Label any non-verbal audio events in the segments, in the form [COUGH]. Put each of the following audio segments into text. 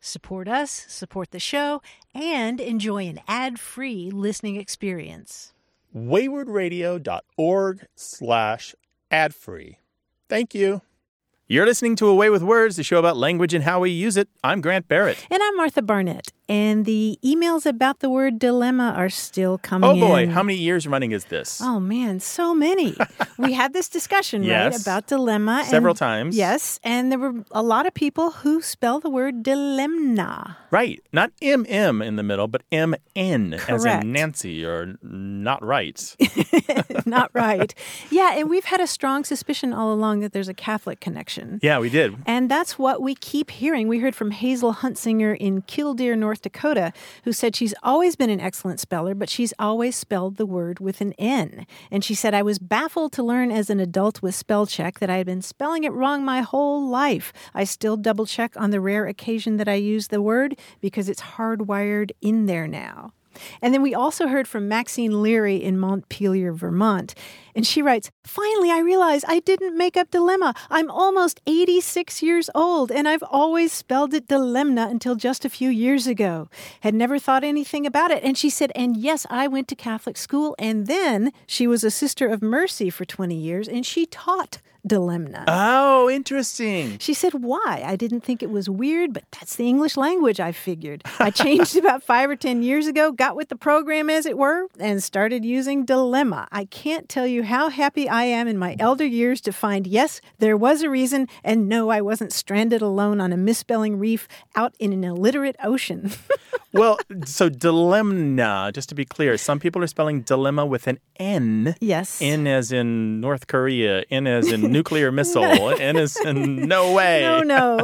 Support us, support the show, and enjoy an ad-free listening experience. waywordradio.org slash ad-free. Thank you. You're listening to A Way with Words, the show about language and how we use it. I'm Grant Barrett. And I'm Martha Barnett. And the emails about the word dilemma are still coming Oh boy, in. how many years running is this? Oh man, so many. [LAUGHS] we had this discussion, right, Yes. about dilemma. Several and- times. Yes, and there were a lot of people who spell the word dilemma. Right. Not MM in the middle, but MN as in Nancy or not right. [LAUGHS] Not right. yeah, and we've had a strong suspicion all along that there's a Catholic connection. yeah, we did. And that's what we keep hearing. We heard from Hazel Huntsinger in Killdeer, North Dakota, who said she's always been an excellent speller, but she's always spelled the word with an N. And she said, I was baffled to learn as an adult with spell check that I had been spelling it wrong my whole life. I still double check on the rare occasion that I use the word because it's hardwired in there now. And then we also heard from Maxine Leary in Montpelier, Vermont. And she writes, Finally, I realize I didn't make up dilemma. I'm almost 86 years old, and I've always spelled it dilemma until just a few years ago. Had never thought anything about it. And she said, And yes, I went to Catholic school, and then she was a sister of mercy for 20 years, and she taught dilemma. Oh, interesting. She said, Why? I didn't think it was weird, but that's the English language, I figured. I changed [LAUGHS] about five or 10 years ago, got with the program, as it were, and started using Dilemma. I can't tell you how happy I am in my elder years to find, yes, there was a reason, and no, I wasn't stranded alone on a misspelling reef out in an illiterate ocean. [LAUGHS] well, so dilemma, just to be clear, some people are spelling dilemma with an N. yes. N as in North Korea, N as in [LAUGHS] nuclear missile, N as in no [LAUGHS] way. no, no.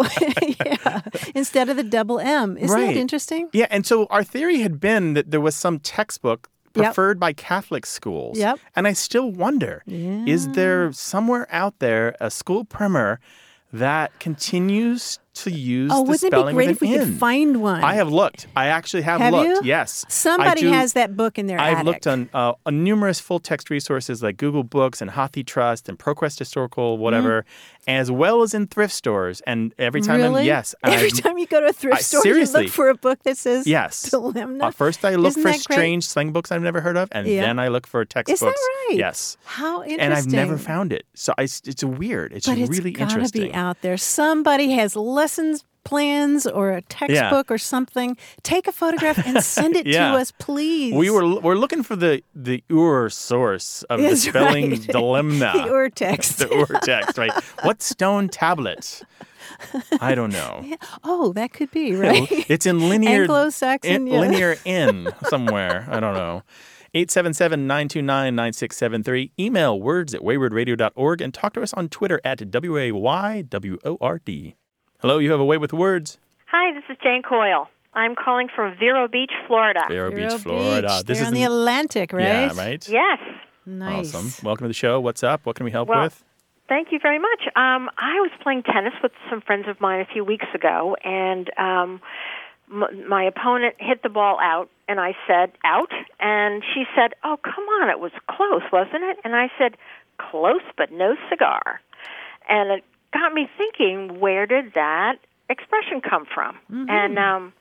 yeah. Instead of the double M. Isn't Right. that interesting? Yeah, and so our theory had been that there was some textbook Yep. preferred by Catholic schools. Yep. And I still wonder is there somewhere out there a school primer that continues to use Oh, wouldn't it be great if we could find one? I have looked. I actually have, Have looked. you? Yes. Somebody do- has that book in their I've attic. looked on uh, on numerous full text resources like Google Books and Hathi Trust and ProQuest Historical, whatever, as well as in thrift stores. And every time, I'm, Mm. Yes, [LAUGHS] Every I- time you go to a thrift I- store, seriously. you look for a book that says Yes. [LAUGHS] Dilemma. Uh, first, I look Isn't for great? strange slang books I've never heard of, and Yeah. then I look for textbooks. Is that right? Yes. How interesting. And I've never found it. So I, it's weird. It's but it's really gotta interesting. be out there. Somebody has lessons plans or a textbook or something. Take a photograph and send it [LAUGHS] Yeah. to us, please. We were we're looking for the the ur source of the [LAUGHS] spelling right. dilemma. the ur [LAUGHS] text. the ur text, right? What stone tablet? I don't know. oh, that could be right. It's in linear Anglo-Saxon, in- yeah. linear N somewhere. I don't know. 877-929-9673. Email words at waywordradio.org and talk to us on Twitter at W-A-Y-W-O-R-D. Hello, you have a way with words. Hi, this is Jane Coyle. I'm calling from Vero Beach, Florida. Vero Vero Beach, Florida. Beach. This They're is on the Atlantic, right? Yeah, right? Yes. Nice. Awesome. Welcome to the show. What's up? What can we help Well, with? Thank you very much. Um, I was playing tennis with some friends of mine a few weeks ago, and um, m- my opponent hit the ball out, and I said, out. And she said, oh, come on, it was close, wasn't it? And I said, close, but no cigar. And it got me thinking, where did that expression come from? And um,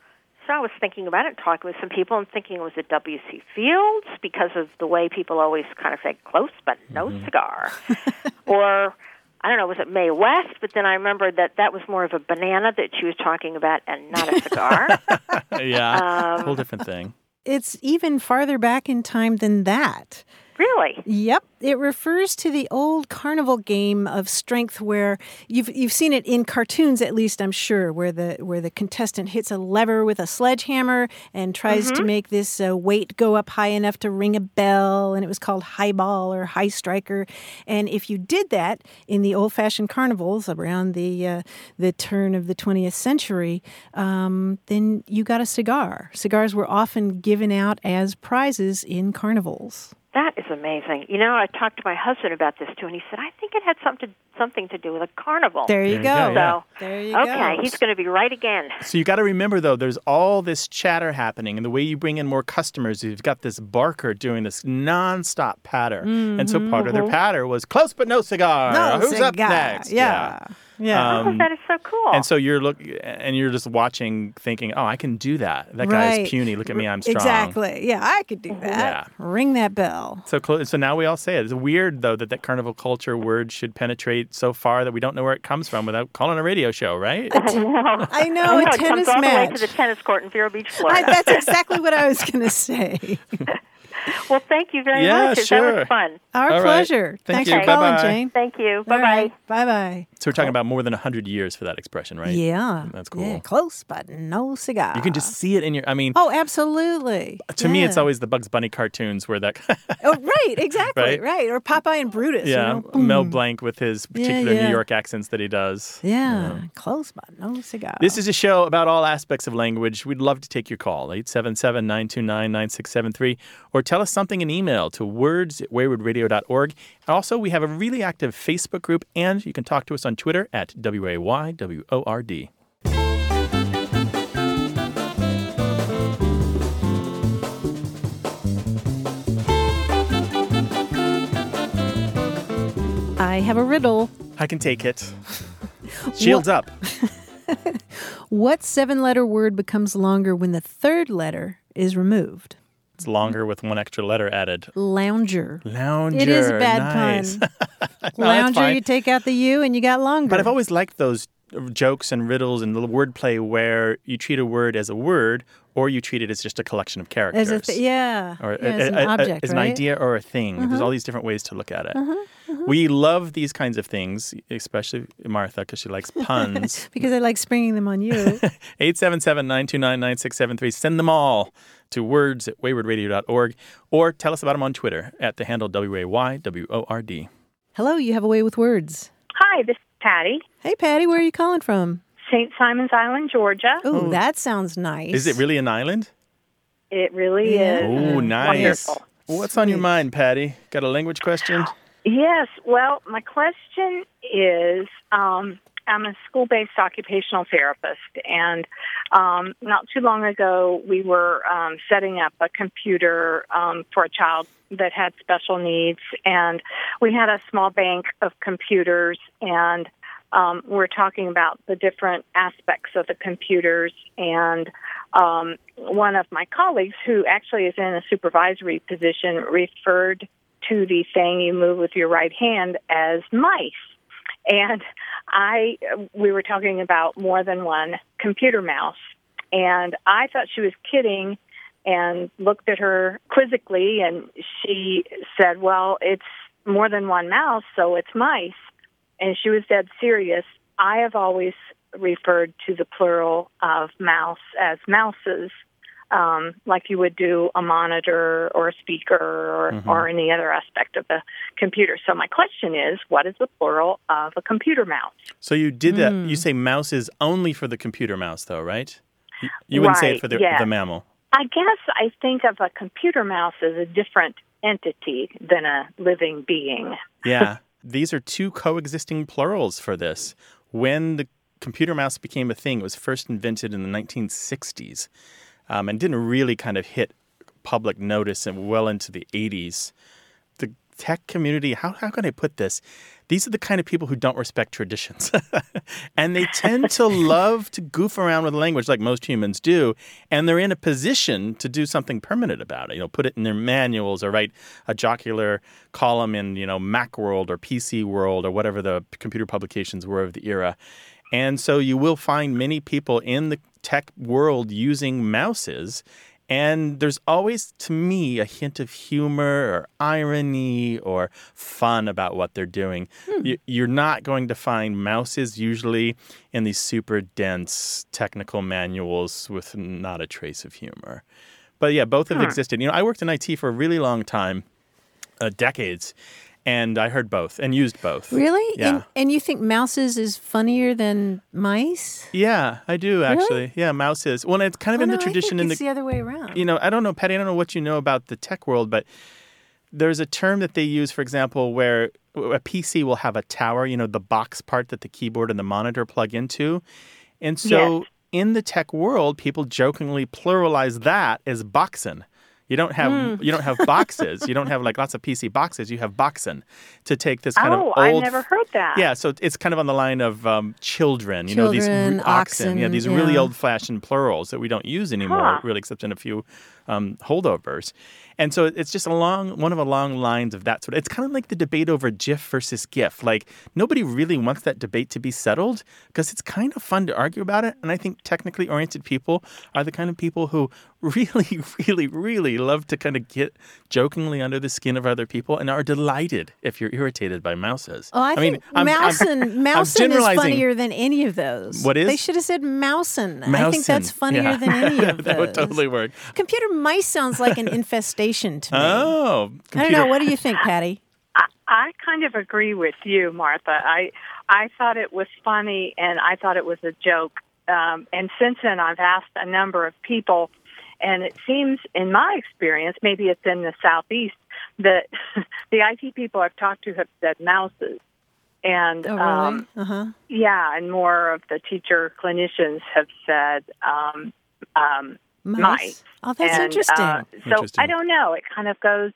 so I was thinking about it, talking with some people, and thinking it was at W.C. Fields because of the way people always kind of say close but no cigar. [LAUGHS] or I don't know, was it Mae West? But then I remembered that that was more of a banana that she was talking about and not a cigar. [LAUGHS] yeah, Um, whole different thing. it's even farther back in time than that. Really? Yep, it refers to the old carnival game of strength where you've you've seen it in cartoons at least I'm sure where the where the contestant hits a lever with a sledgehammer and tries to make this uh, weight go up high enough to ring a bell and it was called high ball or high striker. And if you did that in the old-fashioned carnivals around the uh, the turn of the 20th century um, then you got a cigar. Cigars were often given out as prizes in carnivals That is amazing. You know, I talked to my husband about this too, and he said, I think it had something to, something to do with a carnival. there you go. There you go, go, yeah. There you okay, go he's going to be right again. So you got to remember though, there's all this chatter happening, and the way you bring in more customers, you've got this barker doing this nonstop patter, and so part of their patter was close but no cigar. Mm-hmm. No Who's up next? Yeah. Yeah. Um, oh, that is so cool. And so you're look, and you're just watching, thinking, "Oh, I can do that. That Right. guy's puny. Look at me, I'm strong." Exactly. Yeah, I could do that. Yeah. Ring that bell. So close. So now we all say it. It's weird though that that carnival culture word should penetrate so far that we don't know where it comes from without calling a radio show, right? I know. [LAUGHS] I know, I a know. It tennis comes all the way match. to the tennis court in Vero Beach, Florida. I, that's exactly what I was [LAUGHS] going to say. [LAUGHS] well, thank you very Yeah, much. That sure. was fun. Our All right. pleasure. Thank Thanks you. for calling, Bye-bye. Jane. Thank you. Bye bye. Bye bye. So we're talking oh. about more than hundred years for that expression, right? Yeah. That's cool. Yeah, close, but no cigar. You can just see it in your. I mean, Oh, absolutely. to me, it's always the Bugs Bunny cartoons where that. [LAUGHS] Oh, right, exactly, Right? right. Or Popeye and Brutus. you yeah, know. Mel Blanc with his particular yeah. New York accents that he does. Yeah, close, but no cigar. This is a show about all aspects of language. We'd love to take your call, 877 929 9673, or tell us something in email to words at waywordradio.org. Also, we have a really active Facebook group, and you can talk to us on Twitter at WAYWORD. I have a riddle. I can take it. [LAUGHS] Shields up. [LAUGHS] What seven letter word becomes longer when the third letter is removed? It's longer with one extra letter added. Lounger. Lounger. It is a bad nice. pun. [LAUGHS] that's Lounger, you take out the U and you got longer. But I've always liked those jokes and riddles and the wordplay where you treat a word as a word or you treat it as just a collection of characters. as a th- yeah, or yeah, as an a- a- a- object, as an right? Uh-huh. idea or a thing. There's all these different ways to look at it. We love these kinds of things, especially Martha, because she likes puns. [LAUGHS] Because I like springing them on you. [LAUGHS] 877 929 9673. Send them all to words at waywordradio.org or tell us about them on Twitter at the handle W A Y W O R D. Hello, you have a way with words. Hi, this is Patty, Hey, Patty, where are you calling from? St. Simon's Island, Georgia. Ooh, that sounds nice. Is it really an island? It really Yeah. is. Oh, nice. Wonderful. What's on your mind, Patty? Got a language question? Yes. Well, my question is um, I'm a school based occupational therapist, and um, not too long ago, we were um, setting up a computer um, for a child that had special needs, and we had a small bank of computers, and um, we're talking about the different aspects of the computers and um, one of my colleagues who actually is in a supervisory position referred to the thing you move with your right hand as mice. And I, we were talking about more than one computer mouse. And I thought she was kidding and looked at her quizzically and she said, well, it's more than one mouse, so it's mice. And she was dead serious. I have always referred to the plural of mouse as mouses um, like you would do a monitor or a speaker or, or any other aspect of the computer. So my question is, what is the plural of a computer mouse? So you did that. Hmm. You say mouse is only for the computer mouse, though, right? You, you wouldn't say it for the, yes. the mammal. I guess I think of a computer mouse as a different entity than a living being. Yeah. [LAUGHS] These are two coexisting plurals for this. When the computer mouse became a thing, it was first invented in the 1960s um, and didn't really kind of hit public notice and well into the 80s. The tech community, how, how can I put this? These are the kind of people who don't respect traditions. [LAUGHS] and they tend to [LAUGHS] love to goof around with language like most humans do. And they're in a position to do something permanent about it. You know, put it in their manuals or write a jocular column in, you know, Macworld or PC World or whatever the computer publications were of the era. And so you will find many people in the tech world using mouses And there's always, to me, a hint of humor or irony or fun about what they're doing. You, you're not going to find mouses usually in these super dense technical manuals with not a trace of humor. But yeah, both have existed. You know, I worked in IT for a really long time, uh, decades, and I heard both and used both. Really? Yeah. And, and you think mouses is funnier than mice? Yeah, I do actually. Yeah, mouses. Well, it's kind of Oh, in the no, I tradition in the it's the other way around. you know, I don't know, Patty, I don't know what you know about the tech world, but there's a term that they use, for example, where a PC will have a tower, you know, the box part that the keyboard and the monitor plug into. And so Yes. in the tech world, people jokingly pluralize that as boxen. You don't have Hmm. you don't have boxes. you don't have like lots of PC boxes. You have boxen to take this kind oh, of old. I old never heard that. yeah, so it's kind of on the line of um, children, you know, these Children, re- oxen, yeah, oxen, these really old-fashioned plurals that we don't use anymore, Huh. really, except in a few um, holdovers. And so it's just a long, one of the long lines of that sort. It's kind of like the debate over GIF versus GIF. Like nobody really wants that debate to be settled because it's kind of fun to argue about it. And I think technically oriented people are the kind of people who [LAUGHS] really, really, really love to kind of get jokingly under the skin of other people and are delighted if you're irritated by mouses. Oh, I, think I'm- I'm- Mousen, I'm is funnier than any of those. What is? They should have said Mousen. I think that's funnier yeah. than any of those. [LAUGHS] that would totally work. Computer mice sounds like an [LAUGHS] infestation to me. Oh, I don't know. What do you think, Patty? I, I kind of agree with you, Martha. I I thought it was funny, and I thought it was a joke. Um, and since then, I've asked a number of people, and it seems, in my experience, maybe it's in the southeast, that [LAUGHS] the IT people I've talked to have said mouses. And Oh, really? um, uh huh. yeah, and more of the teacher clinicians have said um, um, mice. Oh, that's and, interesting. uh, so Interesting. I don't know. It kind of goes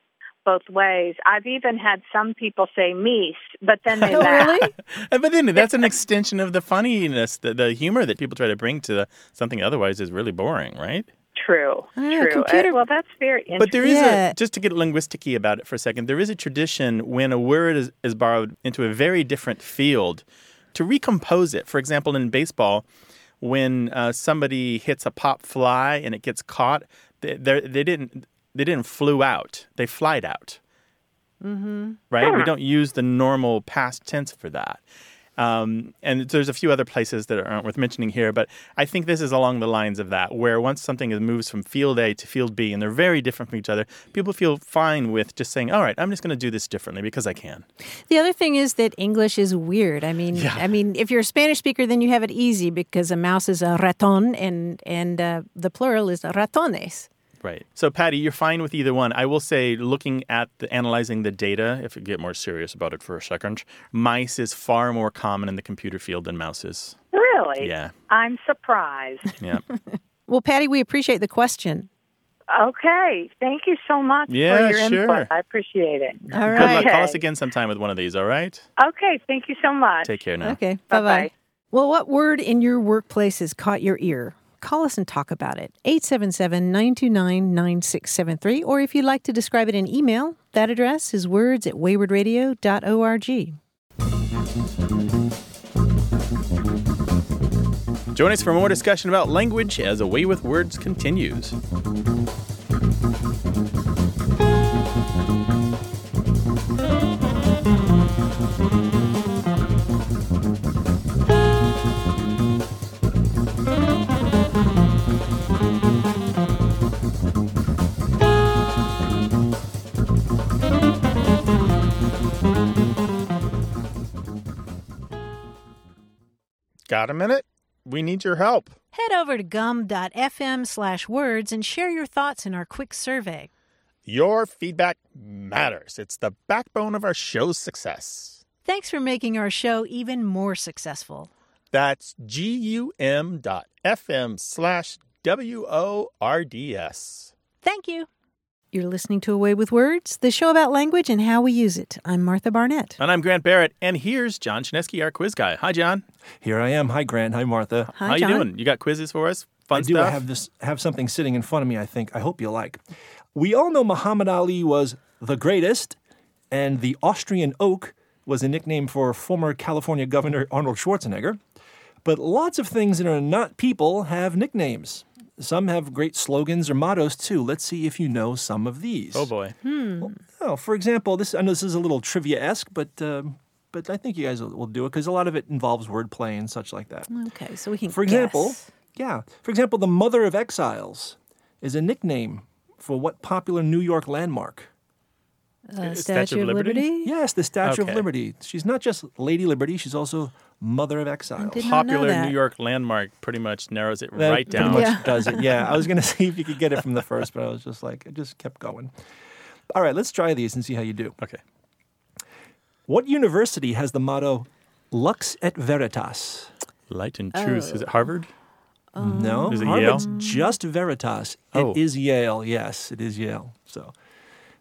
both ways. I've even had some people say meese, but then they [LAUGHS] oh, laugh. really? [LAUGHS] Uh, But then that's an extension of the funniness, the, the humor that people try to bring to the, something otherwise is really boring, right? True. I don't know, True. Uh, computer- well, that's very interesting. But there is Yeah. a just to get linguisticy about it for a second. There is a tradition when a word is, is borrowed into a very different field to recompose it. For example, in baseball, when uh, somebody hits a pop fly and it gets caught, they, they're- didn't they didn't flew out. They flied out. Mm-hmm. Right. We don't use the normal past tense for that. Um, and there's a few other places that aren't worth mentioning here, but I think this is along the lines of that, where once something moves from field A to field B, and they're very different from each other, people feel fine with just saying, "All right, I'm just going to do this differently because I can." The other thing is that English is weird. I mean, Yeah. I mean, if you're a Spanish speaker, then you have it easy because a mouse is a raton, and and uh, the plural is ratones. Right. So, Patty, you're fine with either one. I will say, looking at the analyzing the data, if you get more serious about it for a second, mice is far more common in the computer field than mouses. really, Yeah. I'm surprised. [LAUGHS] Yeah. Well, Patty, we appreciate the question. okay, thank you so much Yeah, for your sure. input. I appreciate it. All right. Good right. luck. Call us again sometime with one of these. All right. Okay, thank you so much. Take care now. Okay. Bye bye. Bye-bye. Well, what word in your workplace has caught your ear? Call us and talk about it. 877 929 9673. Or if you'd like to describe it in email, that address is words at waywordradio.org. Join us for more discussion about language as A Way with Words continues. Got a minute? We need your help. Head over to gum.fm slash words and share your thoughts in our quick survey. Your feedback matters. It's the backbone of our show's success. Thanks for making our show even more successful. That's gum.fm slash W O R D S. Thank you. You're listening to A Way with Words, the show about language and how we use it. I'm Martha Barnett. And I'm Grant Barrett, and here's John Chaneski, our quiz guy. Hi, John. Here I am. Hi, Grant. Hi, Martha. Hi, How John. you doing? You got quizzes for us? Fun I do. I have this. Have something sitting in front of me. I think. I hope you like. We all know Muhammad Ali was the greatest, and the Austrian oak was a nickname for former California Governor Arnold Schwarzenegger. But lots of things that are not people have nicknames. Some have great slogans or mottos too. Let's see if you know some of these. Oh boy. Oh, for example, this I know this is a little trivia esque, but um, but I think you guys will, will do it because a lot of it involves wordplay and such like that. Okay, so we can. For example, guess. yeah, for example, the Mother of Exiles is a nickname for what popular New York landmark? Uh, Statue Statue of of Liberty? Liberty. Yes, the Statue Okay. of Liberty. She's not just Lady Liberty; she's also Mother of Exiles. did not know Popular. New York landmark pretty much narrows it That right pretty down. much Yeah. does it. Yeah, I was going [LAUGHS] to see if you could get it from the [LAUGHS] first, but I was just like, it just kept going. All right, let's try these and see how you do. Okay. What university has the motto "Lux et Veritas"? Light and truth. Is it Harvard? No, Is it Harvard's Yale? just Veritas. Oh. It is Yale. Yes, it is Yale. So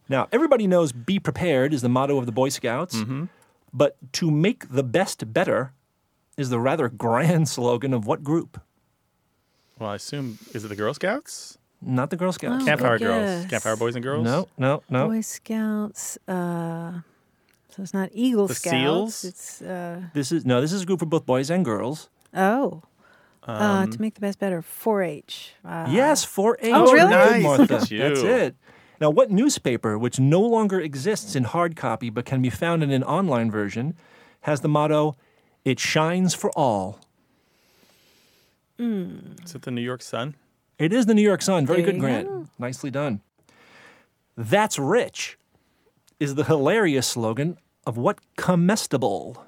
now everybody knows "Be prepared" is the motto of the Boy Scouts, Mm-hmm. but "To make the best better" is the rather grand slogan of what group? Well, I assume is it the Girl Scouts? Not the Girl Scouts. Oh. Campfire Girls. Campfire Boys and Girls. No, no, no. Boy Scouts. Uh, so it's not Eagle The Scouts. Seals? It's uh, This is no. This is a group for both boys and girls. oh. uh, Um, to make the best better, 4-H. Uh, Yes, 4-H. Oh, really? Nice. Martha. Look you. That's it. Now, what newspaper, which no longer exists in hard copy but can be found in an online version, has the motto, It shines for all? Is it the New York Sun? It is the New York Sun. Very There good, Grant. go. Nicely done. That's rich is the hilarious slogan of what comestible?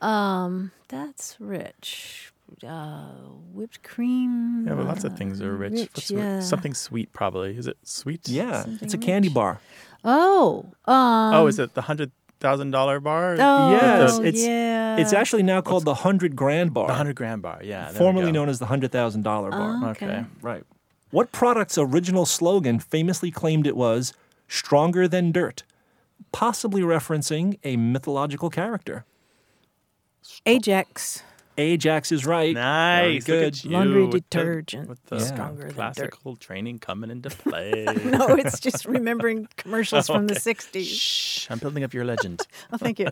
Um, that's rich. Uh, whipped cream. Yeah, but lots of things are rich. rich, yeah. Something sweet, probably. Is it sweet? Yeah, Something it's a candy rich. bar. Oh. Um, Oh, is it the hundred thousand dollar bar? Oh, Yes, it's- yeah. It's actually now called the 100 grand bar, The hundred grand bar. Yeah. formerly known as the $100,000 bar. Oh, Okay. okay. Right. What product's original slogan famously claimed it was stronger than dirt, possibly referencing a mythological character? Ajax. Ajax is right. Nice. Very good. at you Laundry with the- detergent. With the, Yeah. Stronger than dirt. classical training coming into [LAUGHS] play. [LAUGHS] No, it's just [LAUGHS] remembering commercials from the 60s. Shh, I'm building up your legend. Oh, thank you.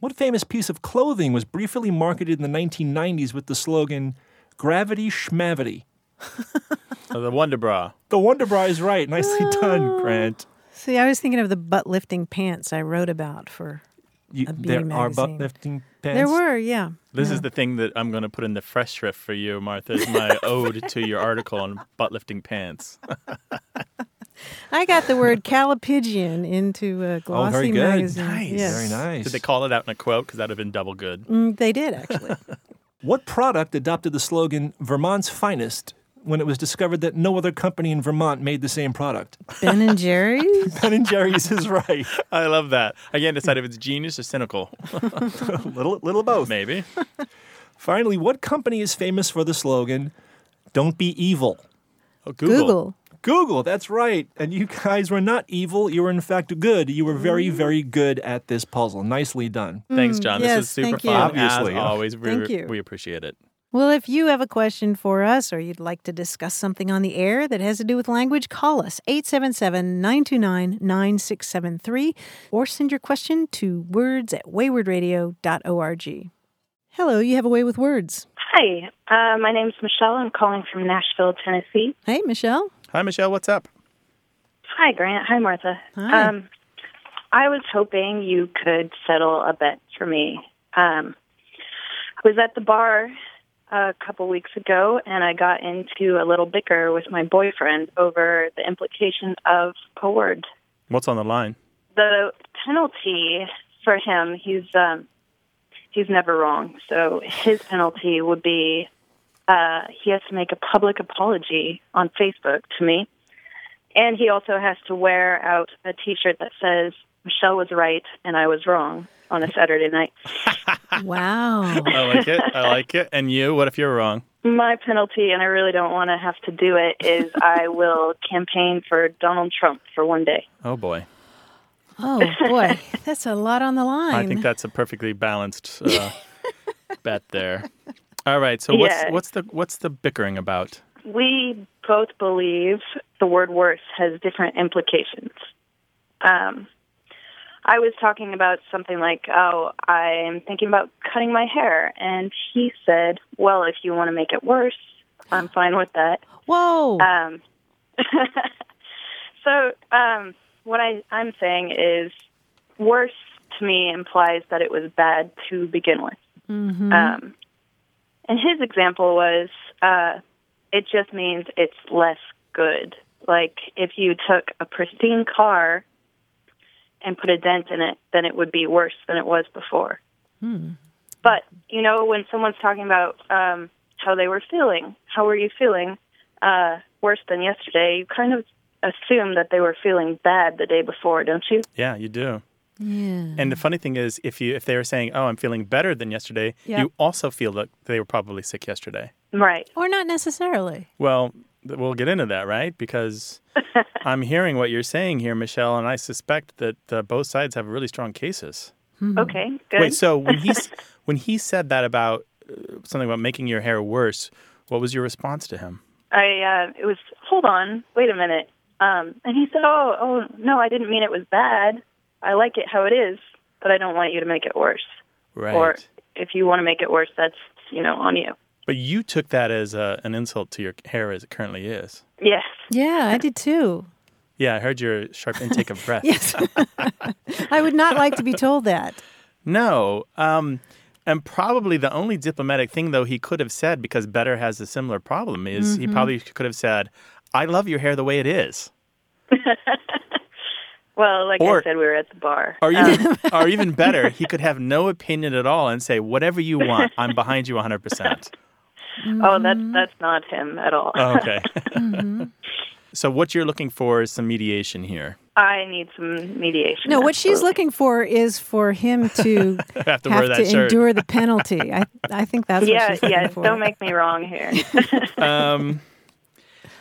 What famous piece of clothing was briefly marketed in the 1990s with the slogan "Gravity Schmavity"? Oh, the Wonder Bra. The Wonder Bra is right. Nicely done, oh. Grant. See, I was thinking of the butt lifting pants I wrote about for. You, A beauty there are butt-lifting pants. There were, yeah. This Yeah. is the thing that I'm going to put in the fresh shrift for you, Martha. Is my [LAUGHS] ode to your article on butt lifting pants. [LAUGHS] I got the word callipygian into a glossy Oh, very good. magazine. Nice. Yes. Very nice. Did they call it out in a quote? Because that'd have been double good. Mm, they did actually. [LAUGHS] What product adopted the slogan "Vermont's finest" when it was discovered that no other company in Vermont made the same product? [LAUGHS] ben and Jerry's. [LAUGHS] Ben and Jerry's is right. I love that. I can't decide if it's genius or cynical. [LAUGHS] little, little both. Maybe. Finally, what company is famous for the slogan "Don't be evil"? Oh, Google. Google. Google, that's right. And you guys were not evil. You were, in fact, good. You were very, very good at this puzzle. Nicely done. Thanks, John. Mm, yes, this was super thank you. fun. Obviously. As always, we, Thank you. we appreciate it. Well, if you have a question for us or you'd like to discuss something on the air that has to do with language, call us 877 929 9673 or send your question to words at waywordradio.org. Hello, you have a way with words. Hi, uh, my name's Michelle. I'm calling from Nashville, Tennessee. Hey, Michelle. Hi, Michelle. What's up? Hi, Grant. Hi, Martha. Hi. Um, I was hoping you could settle a bet for me. Um, I was at the bar a couple weeks ago, and I got into a little bicker with my boyfriend over the implication of a word. What's on the line? The penalty for him, he's um, he's never wrong. So his penalty would be uh, he has to make a public apology on Facebook to me, and he also has to wear out a T-shirt that says "Michelle was right and I was wrong" on a Saturday night. Wow. I like it. I like it. And you? What if you're wrong? My penalty, and I really don't want to have to do it, is [LAUGHS] I will campaign for Donald Trump for one day. Oh boy. Oh, boy. [LAUGHS] That's a lot on the line. I think that's a perfectly balanced uh, [LAUGHS] bet there. All right. So what's Yeah. what's the what's the bickering about? We both believe the word worse has different implications. Um, I was talking about something like, oh, I'm thinking about cutting my hair. And he said, well, if you want to make it worse, I'm [GASPS] fine with that. Whoa. Um, [LAUGHS] so um, what I, I'm saying is worse to me implies that it was bad to begin with. Mm-hmm. Um, and his example was uh, it just means it's less good. Like if you took a pristine car and put a dent in it, then it would be worse than it was before. But you know, when someone's talking about um, how they were feeling, how were you feeling? Uh, worse than yesterday. You kind of assume that they were feeling bad the day before, don't you? Yeah, you do. yeah. And the funny thing is, if you if they were saying, "Oh, I'm feeling better than yesterday," Yep. you also feel that they were probably sick yesterday. Right. Or not necessarily. Well, we'll get into that, right? Because I'm hearing what you're saying here, Michelle, and I suspect that uh, both sides have really strong cases. Okay. Good. Wait, so when he [LAUGHS] when he said that about uh, something about making your hair worse, what was your response to him? I uh, it was hold on, wait a minute. Um, and he said, "Oh, oh no, I didn't mean it was bad. I like it how it is, but I don't want you to make it worse. Right. Or if you want to make it worse, that's you know on you." but you took that as a, an insult to your hair as it currently is. Yes. Yeah, I did too. Yeah, I heard your sharp intake of breath. Yes. [LAUGHS] I would not like to be told that. No. Um, and probably the only diplomatic thing, though, he could have said, because Better has a similar problem, is he probably could have said, I love your hair the way it is. [LAUGHS] Well, like Or- I said, we were at the bar. Or even, [LAUGHS] or even better, he could have no opinion at all and say, whatever you want, I'm behind you 100%. Oh, that's mm-hmm. that's not him at all. Oh, okay. [LAUGHS] Mm-hmm. so what you're looking for is some mediation here. I need some mediation. No, what she's looking for is for him [LAUGHS] to have to have wear that to shirt. endure the penalty. I, I think that's what Yeah, she's looking yeah. for. Don't make me wrong here. [LAUGHS] Um,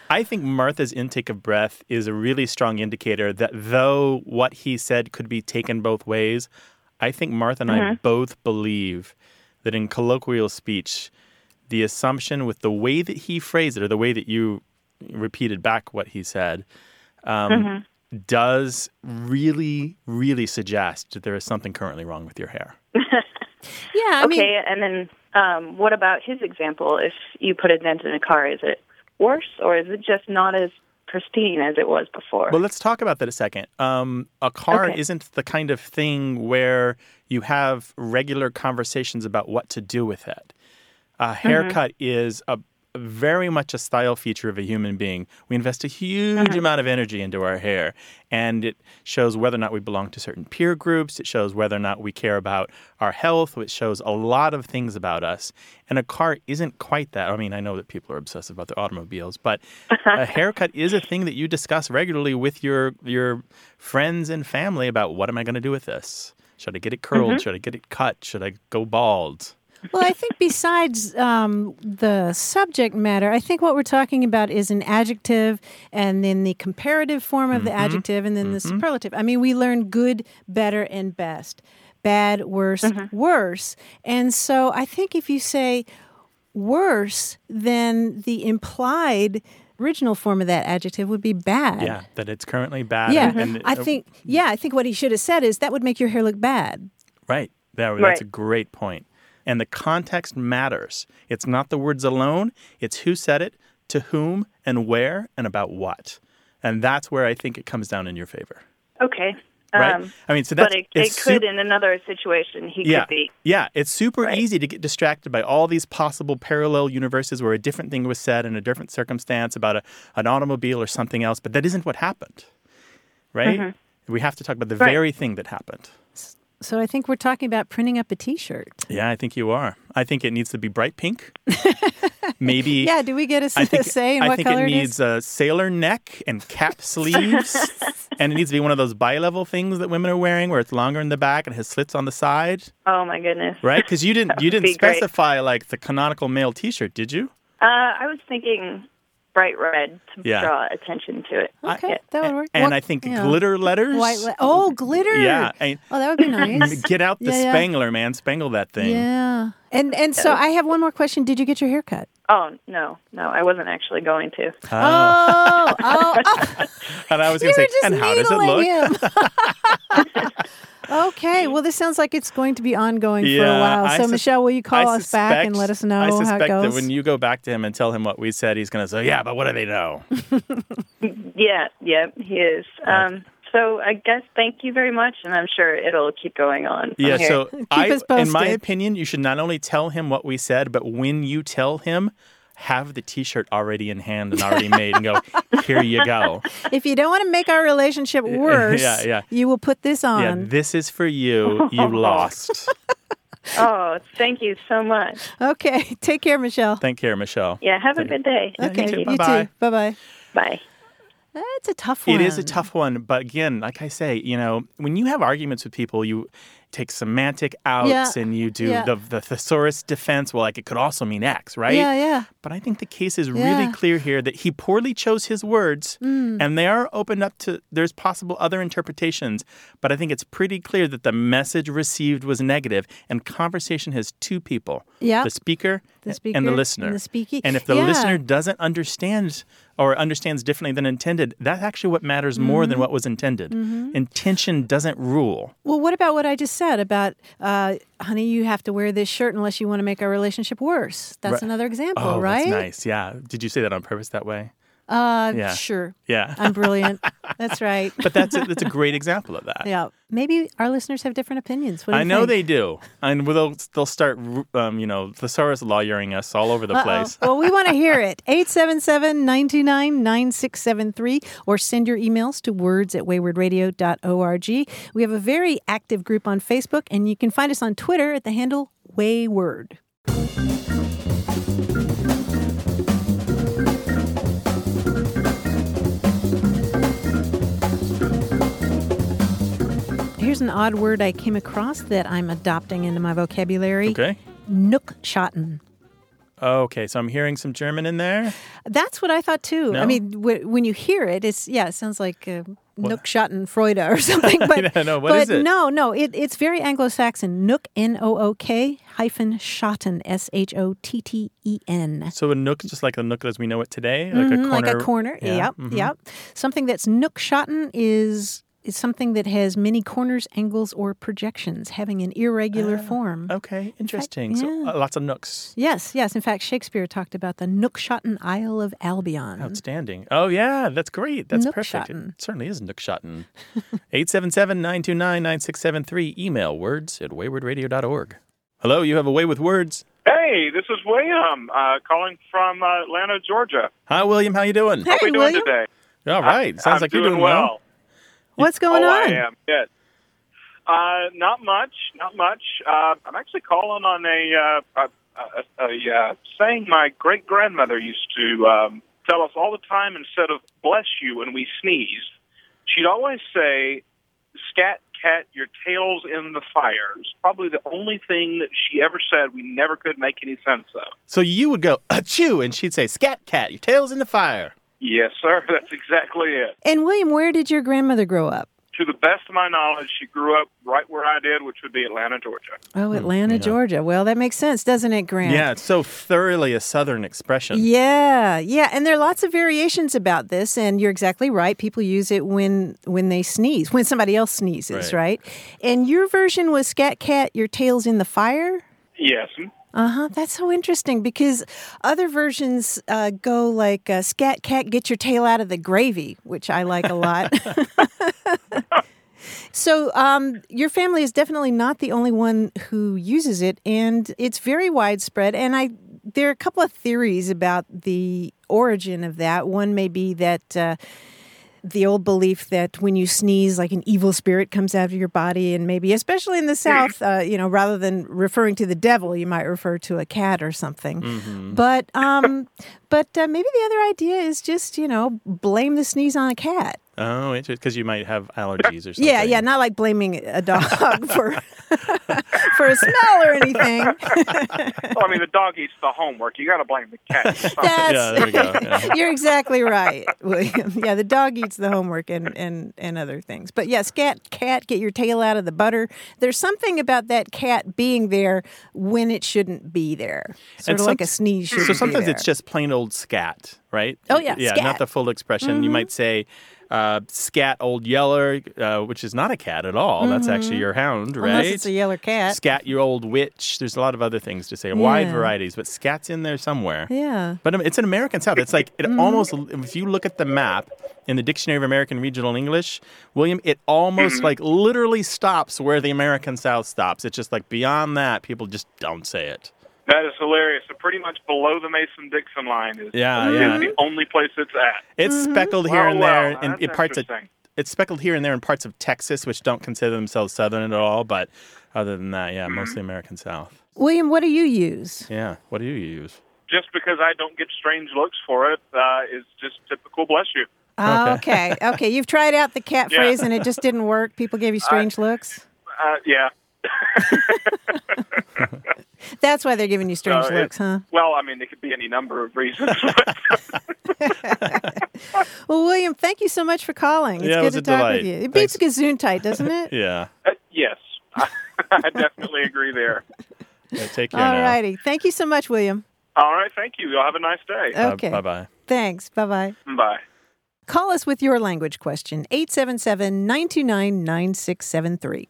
I think Martha's intake of breath is a really strong indicator that though what he said could be taken both ways, I think Martha and I mm-hmm. both believe that in colloquial speech, the assumption with the way that he phrased it or the way that you repeated back what he said um, does really, really suggest that there is something currently wrong with your hair. [LAUGHS] yeah, I okay, mean, and then um, what about his example? If you put a dent in a car, is it worse or is it just not as pristine as it was before? Well, let's talk about that a second. Um, a car Okay. isn't the kind of thing where you have regular conversations about what to do with it. A haircut is a very much a style feature of a human being. We invest a huge mm-hmm. amount of energy into our hair, and it shows whether or not we belong to certain peer groups. It shows whether or not we care about our health. It shows a lot of things about us. And a car isn't quite that. I mean, I know that people are obsessed about their automobiles, but a [LAUGHS] haircut is a thing that you discuss regularly with your your friends and family about what am I going to do with this? Should I get it curled? Mm-hmm. Should I get it cut? Should I go bald? Well, I think besides um, the subject matter, I think what we're talking about is an adjective and then the comparative form of the adjective and then the superlative. I mean, we learn good, better, and best, bad, worse, worse. And so I think if you say worse, then the implied original form of that adjective would be bad. Yeah, that it's currently bad. Yeah, and- and- I uh, think. Yeah, I think what he should have said is that would make your hair look bad. Right. That, that's Right. a great point. And the context matters. It's not the words alone, it's who said it, to whom, and where, and about what. And that's where I think it comes down in your favor. okay. Right? Um, I mean, so that's but it, it could, sup- in another situation, he yeah, could be. yeah. It's super Right. easy to get distracted by all these possible parallel universes where a different thing was said in a different circumstance about a, an automobile or something else, but that isn't what happened, right? We have to talk about the Mm-hmm. Right. very thing that happened. So I think we're talking about printing up a T-shirt. Yeah, I think you are. I think it needs to be bright pink. [LAUGHS] Maybe. Yeah, do we get a, I think, say in I what think color it it needs is? a sailor neck and cap [LAUGHS] sleeves, and it needs to be one of those bi-level things that women are wearing, where it's longer in the back and has slits on the side, Oh my goodness. right? Because you didn't [LAUGHS] you didn't be great. specify like the canonical male T-shirt, did you? Uh, I was thinking bright red to Yeah. draw attention to it. Okay, Yeah. that would work. And Well, I think yeah. glitter letters. White. Le- oh, glitter. Yeah, I- oh, that would be nice. [LAUGHS] Get out the Yeah, yeah. spangler, man! Spangle that thing. Yeah. And and so I have one more question. Did you get your hair cut? Oh no, no, I wasn't actually going to. Oh, oh, oh. oh. [LAUGHS] And I was going to say, and how does it look? [LAUGHS] him. Okay, well, this sounds like it's going to be ongoing for a while. So, sus- Michelle, will you call I us back and let us know I how suspect it goes? that when you go back to him and tell him what we said, he's going to say, "Yeah, but what do they know?" [LAUGHS] Yeah, yeah, he is. Um, so I guess thank you very much, and I'm sure it'll keep going on. Yeah. here. So, I, us in my opinion, you should not only tell him what we said, but when you tell him, have the T-shirt already in hand and already made, and go, [LAUGHS] "Here you go. if you don't want to make our relationship [LAUGHS] worse, yeah, yeah. you will put this on. Yeah, this is for you. You [LAUGHS] lost. oh, thank you so much. Okay, take care, Michelle. Thank care, Michelle. Yeah, have a good day. you okay, too. you Bye-bye. too. Bye bye. That's a tough one. It is a tough one, but again, like I say, you know, when you have arguments with people, you take semantic outs Yeah, and you do yeah. the, the thesaurus defense. Well, like it could also mean X, right? Yeah, yeah. But I think the case is Yeah. Mm. really clear here that he poorly chose his words, and they are opened up to there's possible other interpretations. But I think it's pretty clear that the message received was negative, and conversation has two people: Yeah. the speaker, The and speaker the and listener. the speaky- And if the listener doesn't understand or understands differently than intended, that's actually what matters more Mm-hmm. than what was intended. Intention doesn't rule. Well, what about what I just said about, uh, honey, you have to wear this shirt unless you want to make our relationship worse? That's Right. another example, Oh, right? that's nice. Yeah. Did you say that on purpose that way? Uh, Yeah. sure. Yeah. I'm brilliant. [LAUGHS] that's right. but that's a, that's a great [LAUGHS] example of that. Yeah. Maybe our listeners have different opinions. What do I know think? they do, and they'll they'll start, um, you know, thesaurus lawyering us all over the Uh-oh. place. well, we want to hear [LAUGHS] it. 877-929-9673 or send your emails to words at waywordradio.org. We have a very active group on Facebook, and you can find us on Twitter at the handle Wayword. Here's an odd word I came across that I'm adopting into my vocabulary. Okay. Nook-shotten. Okay, so I'm hearing some German in there. That's what I thought too. I mean, w- when you hear it, it's yeah, it sounds like uh, Nook-shotten Freude or [LAUGHS] something. But [LAUGHS] know. What but is it? no, no, it, it's very Anglo-Saxon. Nook, N O O K hyphen shotten, S H O T T E N. So a nook just like a nook as we know it today, like a Mhm, corner. Like a corner. Yeah, Yep, mhm. yep. Something that's Nook-shotten is is something that has many corners, angles, or projections, having an irregular form. Okay, interesting. So yeah. uh, lots of nooks. Yes, yes. In fact, Shakespeare talked about the Nook-shotten Isle of Albion. Outstanding. Oh, yeah, that's great. That's perfect. Nook-shotten. It certainly is Nook-shotten. [LAUGHS] 877 929 9673. Email words at waywordradio.org. Hello, you have a way with words. Hey, this is William uh, calling from uh, Atlanta, Georgia. Hi, William. How you doing? Hey, How are we doing William. today? All right. Sounds I'm like you're doing well. What's going oh, on? I am. Good. Uh, not much. Not much. Uh, I'm actually calling on a, uh, a, a, a uh, saying my great grandmother used to um, tell us all the time. Instead of "bless you" when we sneeze, she'd always say, "Scat cat, your tail's in the fire." It's probably the only thing that she ever said we never could make any sense of. So you would go, achoo, and she'd say, scat cat, your tail's in the fire. Yes, sir. [LAUGHS] That's exactly it. And William, where did your grandmother grow up? To the best of my knowledge, she grew up right where I did, which would be Atlanta, Georgia. Oh, hmm, Atlanta, yeah. Georgia. Well, that makes sense, doesn't it, Grant? Yeah, it's so thoroughly a Southern expression. Yeah, yeah, and there are lots of variations about this, and you're exactly right. People use it when when they sneeze, when somebody else sneezes, Right. right? And your version was "scat cat, your tail's in the fire." Yes. Uh huh. That's so interesting because other versions uh, go like uh, "scat cat, get your tail out of the gravy," which I like a lot. [LAUGHS] so, um, your family is definitely not the only one who uses it, and it's very widespread. And I, there are a couple of theories about the origin of that. One may be that. Uh, the old belief that when you sneeze, like an evil spirit comes out of your body, and maybe, especially in the South, uh, you know, rather than referring to the devil, you might refer to a cat or something. But, um, [LAUGHS] but uh, maybe the other idea is just, you know, blame the sneeze on a cat. Oh, interesting. Because you might have allergies or something. Yeah, yeah, not like blaming a dog [LAUGHS] for [LAUGHS] for a smell or anything. Well, I mean, the dog eats the homework. You got to blame the cat. [LAUGHS] That's, Yeah, there we go. Yeah. You're exactly right, William. Yeah, the dog eats the homework and, and, and other things. But yes, cat, cat, get your tail out of the butter. There's something about that cat being there when it shouldn't be there. Sort And of like a sneeze. So shouldn't be sometimes there. it's just plain old scat. Right? Oh, yeah, yeah, scat. not the full expression. You might say. Uh, scat old yeller, uh, which is not a cat at all. That's actually your hound, right? Unless it's a yeller cat. Scat your old witch. There's a lot of other things to say, wide varieties, but scat's in there somewhere. yeah. But um, it's an American South. It's like it Mm-hmm. almost. If you look at the map in the Dictionary of American Regional English, William, it almost like literally stops where the American South stops. It's just like beyond that, people just don't say it. That is hilarious. So pretty much below the Mason-Dixon line is, Yeah, is yeah. the only place it's at. It's Mm-hmm. speckled here Wow, and wow, there in, in parts of. It's speckled here and there in parts of Texas, which don't consider themselves Southern at all. But other than that, yeah, mostly American South. William, what do you use? Yeah. What do you use? Just because I don't get strange looks for it uh, is just typical. Bless you. Okay. okay. You've tried out the cat [LAUGHS] Yeah. phrase and it just didn't work. People gave you [LAUGHS] strange looks. Uh, yeah. [LAUGHS] That's why they're giving you strange Uh, looks, huh? Well, I mean, it could be any number of reasons. [LAUGHS] Well, William, thank you so much for calling. It's Yeah, it good was to a talk delight. with you. It beats Gesundheit, doesn't it? [LAUGHS] Yeah. Uh, yes, I definitely agree there. yeah take care All righty. Thank you so much, William. All right, thank you. Y'all have a nice day. Okay. Bye bye. Thanks. Bye bye. Bye. Call us with your language question, 877 929 9673.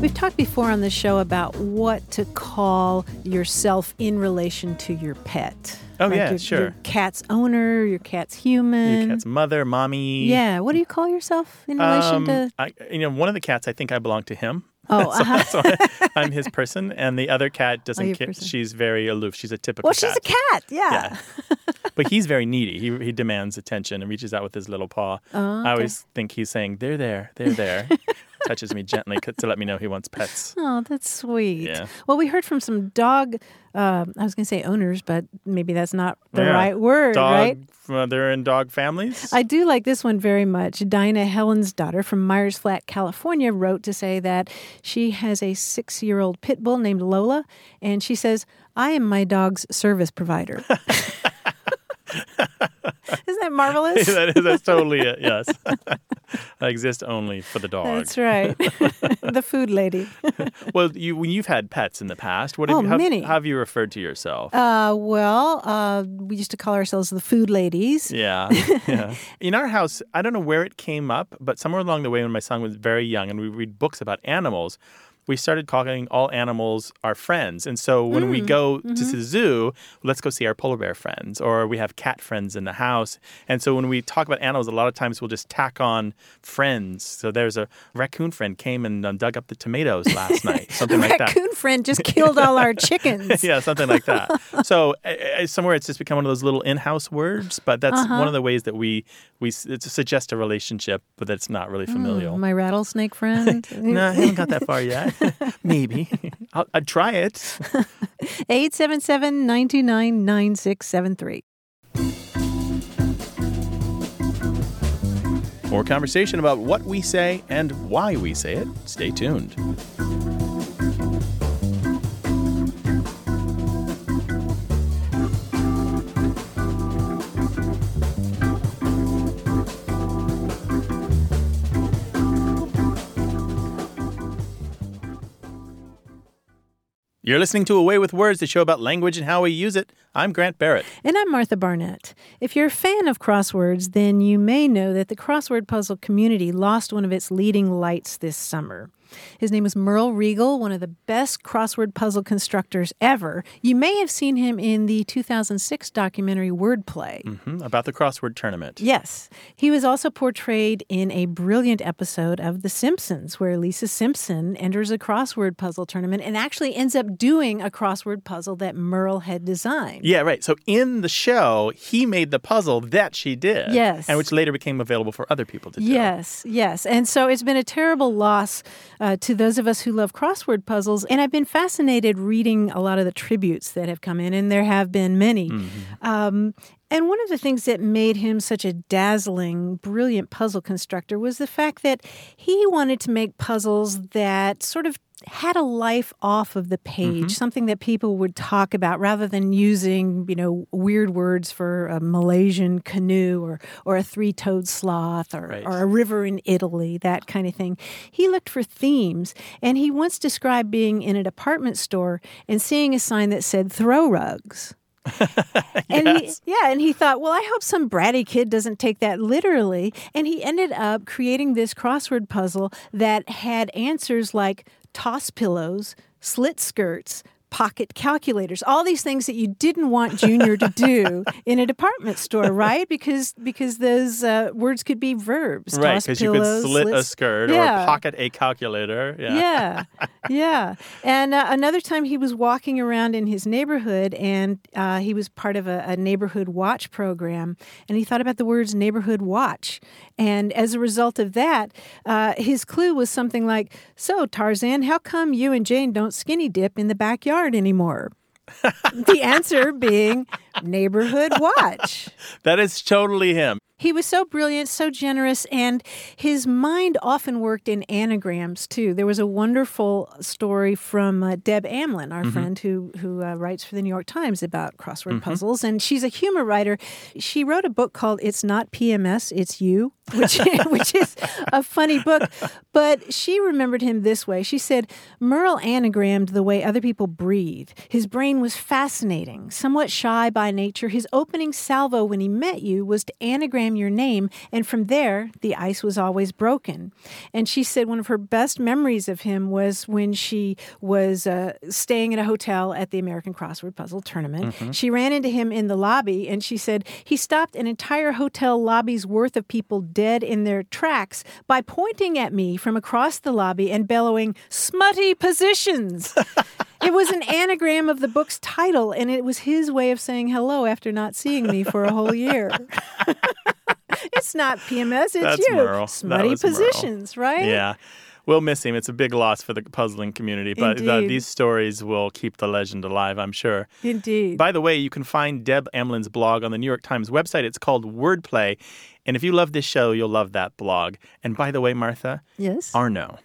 We've talked before on the show about what to call yourself in relation to your pet. Oh, Like yeah, your, sure. Your cat's owner, your cat's human. Your cat's mother, mommy. Yeah. What do you call yourself in relation Um, to? I, you know, one of the cats, I think I belong to him. Oh, [LAUGHS] uh-huh. so I, I'm his person, and the other cat [LAUGHS] doesn't. ca- person. she's very aloof. She's a typical well, cat. she's a cat. Yeah. Yeah. [LAUGHS] but he's very needy. He he demands attention and reaches out with his little paw. Oh, I always think he's saying, "They're there, they're there." Touches me gently to let me know he wants pets. [LAUGHS] Oh, that's sweet. Yeah. Well, we heard from some dog, uh, I was going to say owners, but maybe that's not the Yeah. right word, Dog, right? uh, they're in dog families. I do like this one very much. Dinah Helen's daughter from Myers Flat, California, wrote to say that she has a six year old pit bull named Lola, and she says, I am my dog's service provider. [LAUGHS] [LAUGHS] Isn't that marvelous? [LAUGHS] that is, that's totally it. Yes, [LAUGHS] I exist only for the dog. That's right. the food lady. Well, you when you've had pets in the past, what Oh, have, you, how, many. how have you referred to yourself? Uh, well, uh, we used to call ourselves the food ladies. Yeah, yeah. In our house, I don't know where it came up, but somewhere along the way, when my son was very young and we read books about animals, we started calling all animals our friends. And so when Mm, we go to mm-hmm. the zoo, let's go see our polar bear friends, or we have cat friends in the house. And so when we talk about animals, a lot of times we'll just tack on friends. So there's a raccoon friend came and um, dug up the tomatoes last night, [LAUGHS] something like that. Raccoon friend just killed all our chickens. [LAUGHS] yeah, something like that. so uh, uh, somewhere it's just become one of those little in-house words, but that's Uh-huh. one of the ways that we we s- it suggests a relationship, but that's not really familial. My rattlesnake friend. [LAUGHS] no, I haven't got that far yet. [LAUGHS] Maybe I'll, I'd try it. [LAUGHS] 877 929 9673. More conversation about what we say and why we say it. Stay tuned. You're listening to A Way with Words, the show about language and how we use it. I'm Grant Barrett. And I'm Martha Barrett. If you're a fan of crosswords, then you may know that the crossword puzzle community lost one of its leading lights this summer. His name was Merle Reagle, one of the best crossword puzzle constructors ever. You may have seen him in the 2006 documentary Wordplay. hmm about the crossword tournament. Yes. He was also portrayed in a brilliant episode of The Simpsons, where Lisa Simpson enters a crossword puzzle tournament and actually ends up doing a crossword puzzle that Merle had designed. Yeah, right. So in the show, he made the puzzle that she did. Yes. And which later became available for other people to do. Yes, yes. And so it's been a terrible loss uh, to those of us who love crossword puzzles. And I've been fascinated reading a lot of the tributes that have come in, and there have been many. Um, and one of the things that made him such a dazzling, brilliant puzzle constructor was the fact that he wanted to make puzzles that sort of had a life off of the page, Mm-hmm. something that people would talk about rather than using, you know, weird words for a Malaysian canoe or, or a three toed sloth or, Right. or a river in Italy, that kind of thing. He looked for themes and he once described being in a department store and seeing a sign that said throw rugs. [LAUGHS] And Yes. he, yeah, and he thought, well, I hope some bratty kid doesn't take that literally. And he ended up creating this crossword puzzle that had answers like toss pillows, slit skirts, pocket calculators, all these things that you didn't want Junior to do [LAUGHS] in a department store, right? Because because those uh, words could be verbs. Right, because you could slit a skirt Yeah. or pocket a calculator. Yeah. yeah, [LAUGHS] yeah. And uh, another time he was walking around in his neighborhood and uh, he was part of a, a neighborhood watch program. And he thought about the words neighborhood watch. And as a result of that, uh, his clue was something like So, Tarzan, how come you and Jane don't skinny dip in the backyard anymore? the answer being neighborhood watch. [LAUGHS] That is totally him. He was so brilliant, so generous, and his mind often worked in anagrams too. There was a wonderful story from uh, Deb Amlen, our friend who who uh, writes for the New York Times about crossword puzzles, and she's a humor writer. She wrote a book called "It's Not PMS, It's You," which [LAUGHS] which is a funny book. But she remembered him this way. She said, "Merle anagrammed the way other people breathe. His brain was fascinating, somewhat shy by nature. His opening salvo when he met you was to anagram your name, and from there, the ice was always broken. And she said one of her best memories of him was when she was uh, staying at a hotel at the American Crossword Puzzle Tournament. She ran into him in the lobby, and she said he stopped an entire hotel lobby's worth of people dead in their tracks by pointing at me from across the lobby and bellowing, Smutty positions! [LAUGHS] It was an anagram of the book's title, and it was his way of saying hello after not seeing me for a whole year. [LAUGHS] it's not PMS, it's That's you. Merle. Smutty was Merle. positions, right? Yeah. We'll miss him. It's a big loss for the puzzling community, but uh, these stories will keep the legend alive, I'm sure. Indeed. By the way, you can find Deb Amlen's blog on the New York Times website. It's called Wordplay. And if you love this show, you'll love that blog. And by the way, Martha, yes. Arno.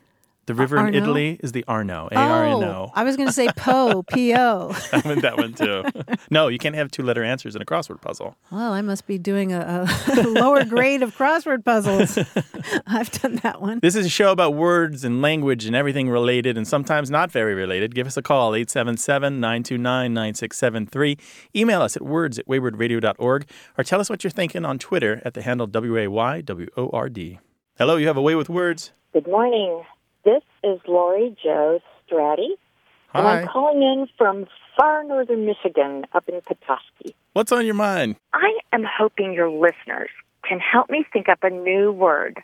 The river in Italy is the Arno, A R N O. Oh, I was going to say Po, P O. [LAUGHS] I went that one too. no, you can't have two letter answers in a crossword puzzle. Well, I must be doing a, a [LAUGHS] lower grade of crossword puzzles. [LAUGHS] I've done that one. This is a show about words and language and everything related and sometimes not very related. Give us a call, 877 929 9673. Email us at words at waywordradio.org or tell us what you're thinking on Twitter at the handle W A Y W O R D. Hello, you have a way with words. Good morning. Is Lori Joe Stratty, and I'm calling in from far northern Michigan up in Petoskey. What's on your mind? I am hoping your listeners can help me think up a new word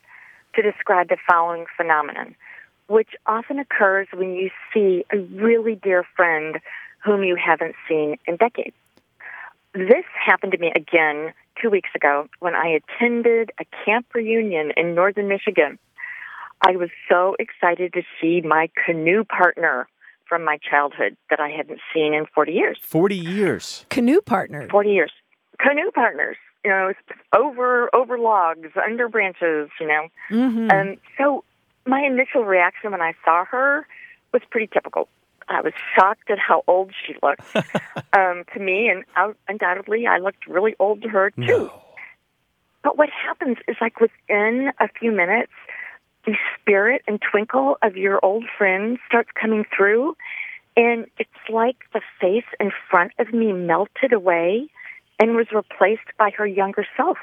to describe the following phenomenon, which often occurs when you see a really dear friend whom you haven't seen in decades. This happened to me again two weeks ago when I attended a camp reunion in northern Michigan. I was so excited to see my canoe partner from my childhood that I hadn't seen in 40 years. 40 years. Canoe partner. 40 years. Canoe partners, you know, over over logs, under branches, you know. hmm Um, so my initial reaction when I saw her was pretty typical. I was shocked at how old she looked [LAUGHS] um, to me, and out, undoubtedly, I looked really old to her too. But what happens is, like within a few minutes, the spirit and twinkle of your old friend starts coming through, and it's like the face in front of me melted away and was replaced by her younger self.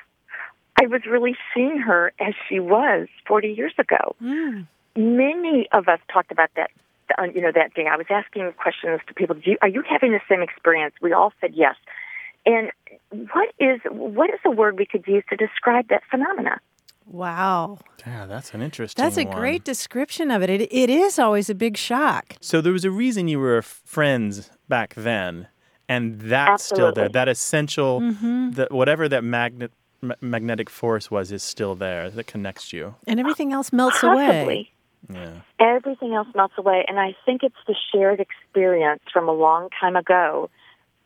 I was really seeing her as she was 40 years ago. Mm. Many of us talked about that. uh, You know that day. I was asking questions to people. Do you, are you having the same experience? We all said yes. And what is what is a word we could use to describe that phenomena? Wow. Yeah, that's an interesting That's a one. great description of it. it. It is always a big shock. So there was a reason you were friends back then, and that's still there. That essential, Mm-hmm. that whatever that magnet ma- magnetic force was, is still there. That connects you. And everything else melts away. Yeah. Everything else melts away, and I think it's the shared experience from a long time ago,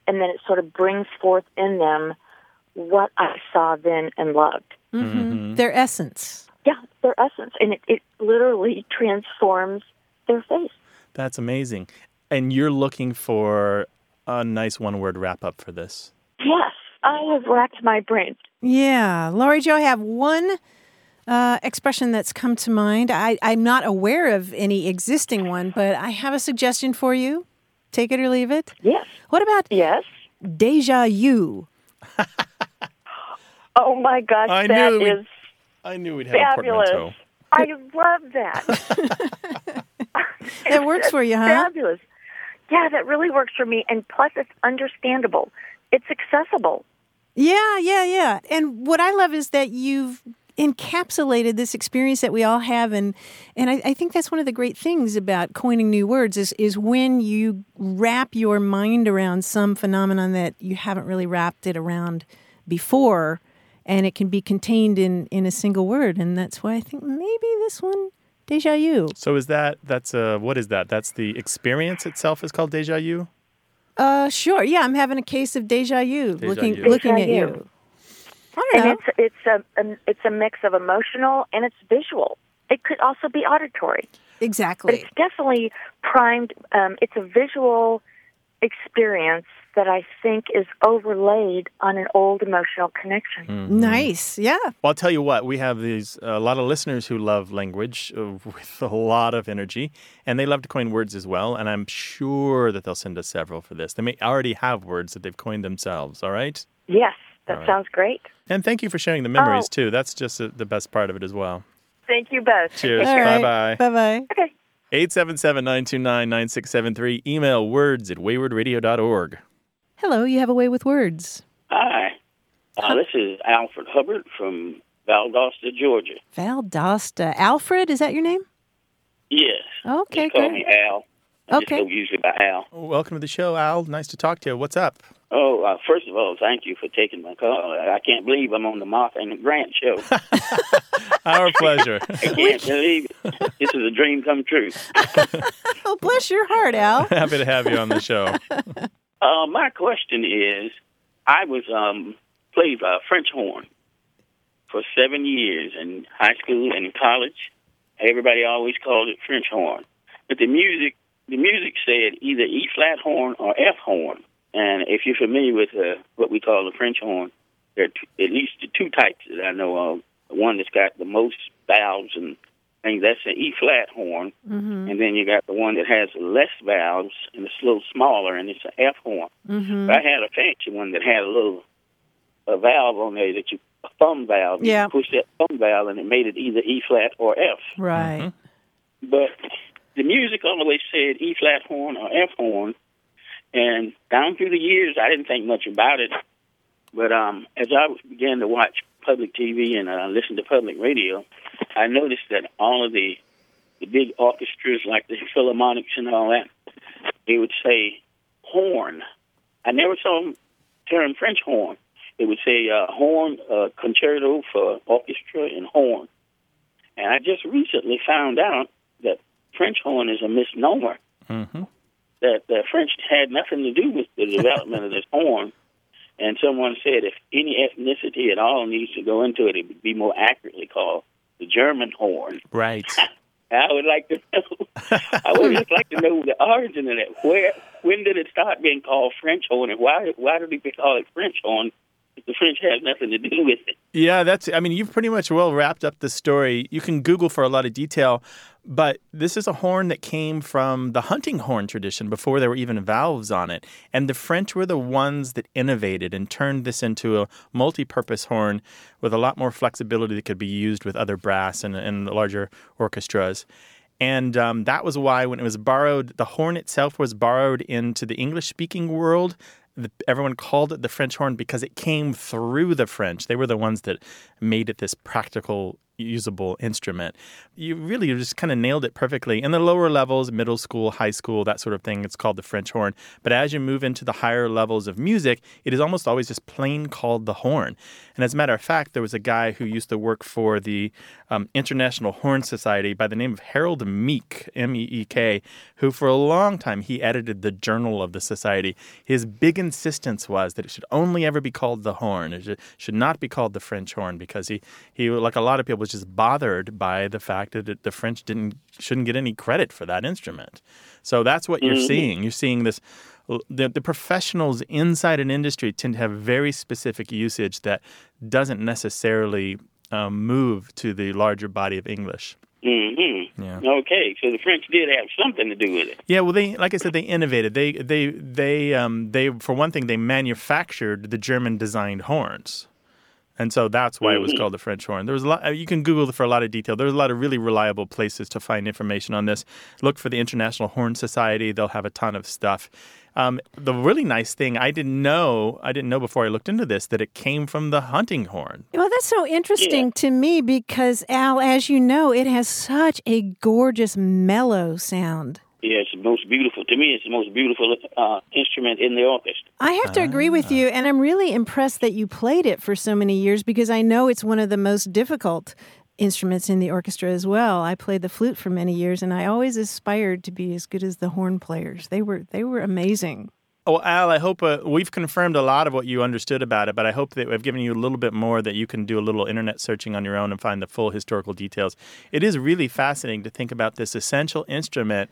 and then it sort of brings forth in them what I saw then and loved. hmm Their essence. Yeah, their essence, and it, it literally transforms their face. That's amazing. And you're looking for a nice one word wrap up for this. Yes, I have racked my brain. Yeah. Laurie Jo, I have one uh, expression that's come to mind. I, I'm not aware of any existing one, but I have a suggestion for you. Take it or leave it. Yes, What about yes. deja vu? [LAUGHS] Oh my gosh, I that knew we- is I knew we'd have a fabulous. portmanteau. I love that. That works for you, huh? Fabulous. Yeah, that really works for me. And plus, it's understandable. It's accessible. Yeah, yeah, yeah. And what I love is that you've encapsulated this experience that we all have and and I, I think that's one of the great things about coining new words is is when you wrap your mind around some phenomenon that you haven't really wrapped it around before and it can be contained in in a single word and that's why I think maybe this one deja vu. So is that that's uh what is that? That's the experience itself is called deja vu? Uh sure. Yeah, I'm having a case of deja vu Deja looking vu. looking Deja at vu. you. I And know. it's it's a, a it's a mix of emotional and it's visual. It could also be auditory, but Exactly. it's definitely primed. Um, it's a visual experience that I think is overlaid on an old emotional connection. Mm-hmm. Nice. Yeah. Well, I'll tell you what, we have these a lot of listeners who love language uh, with a lot of energy, and they love to coin words as well. And I'm sure that they'll send us several for this. They may already have words that they've coined themselves. All right. Yes, that All right. sounds great. And thank you for sharing the memories Oh. too. That's just uh the best part of it as well. Thank you both. Cheers. All Bye bye. Bye bye. Okay. 877 929 9673. Email words at waywordradio.org. Hello, you have a way with words. Hi. Uh, this is Alfred Hubbard from Valdosta, Georgia. Valdosta. Alfred, is that your name? Yes. Okay, Just call great. me Al. I Okay. just go usually by Al. Welcome to the show, Al. Nice to talk to you. What's up? Oh, uh, first of all, thank you for taking my call. I can't believe I'm on the Martha and Grant show. [LAUGHS] [LAUGHS] Our pleasure. I can't believe it. This is a dream come true. [LAUGHS] Oh, bless your heart, Al. Happy to have you on the show. Uh, my question is, I was um, played uh, French horn for seven years in high school and in college. Everybody always called it French horn, but the music, the music said either E flat horn or F horn. And if you're familiar with uh, what we call the French horn, there are t- at least two types that I know of. One that's got the most valves and things, that's an E flat horn. Mm-hmm. And then you got the one that has less valves and it's a little smaller, and it's an F horn. Mm-hmm. But I had a fancy one that had a little a valve on there that you a thumb valve. Yeah. You push that thumb valve, and it made it either E flat or F. Right. But the music always said E flat horn or F horn, and down through the years, I didn't think much about it. But um, as I began to watch public TV and uh, listen to public radio, I noticed that all of the the big orchestras, like the Philharmonics and all that, they would say horn. I never saw them term French horn. It would say uh, horn uh, concerto for orchestra and horn. And I just recently found out that French horn is a misnomer. hmm That the French had nothing to do with the [LAUGHS] development of this horn. And someone said if any ethnicity at all needs to go into it, it would be more accurately called the German horn. Right. [LAUGHS] I would like to know. [LAUGHS] I would just like to know the origin of that. Where, when did it start being called French horn, and why, why did we call it French horn? The French has nothing to do with it. Yeah, that's. I mean, you've pretty much well wrapped up the story. You can Google for a lot of detail, but this is a horn that came from the hunting horn tradition before there were even valves on it. And the French were the ones that innovated and turned this into a multi-purpose horn with a lot more flexibility that could be used with other brass and, and larger orchestras. And um, that was why, when it was borrowed, the horn itself was borrowed into the English speaking world. The, everyone called it the French horn because it came through the French. They were the ones that made it this practical, usable instrument. You really just kind of nailed it perfectly. In the lower levels, middle school, high school, that sort of thing, it's called the French horn. But as you move into the higher levels of music, it is almost always just plain called the horn. And as a matter of fact, there was a guy who used to work for the um, International Horn Society by the name of Harold Meek, M E E K, who for a long time he edited the journal of the society. His big insistence was that it should only ever be called the horn. It should, not be called the French horn because he, he, like a lot of people, was just bothered by the fact that the French didn't shouldn't get any credit for that instrument. So that's what you're seeing. You're seeing this. The, the professionals inside an industry tend to have very specific usage that doesn't necessarily um, move to the larger body of English. Mm-hmm. Yeah. Okay, so the French did have something to do with it. Yeah, well, they like I said, they innovated. They they they um they for one thing they manufactured the German designed horns, and so that's why it was called the French horn. There was a lot. uh, You can Google for a lot of detail. There's a lot of really reliable places to find information on this. Look for the International Horn Society. They'll have a ton of stuff. Um, the really nice thing I didn't know I didn't know before I looked into this that it came from the hunting horn. Well, that's so interesting to me because, Al, as you know, it has such a gorgeous mellow sound. Yeah, it's the most beautiful. To me, it's the most beautiful uh, instrument in the orchestra. I have to agree with you, and I'm really impressed that you played it for so many years because I know it's one of the most difficult instruments in the orchestra as well. I played the flute for many years, and I always aspired to be as good as the horn players. They were they were amazing. Well, Al, I hope uh, we've confirmed a lot of what you understood about it, but I hope that we've given you a little bit more that you can do a little internet searching on your own and find the full historical details. It is really fascinating to think about this essential instrument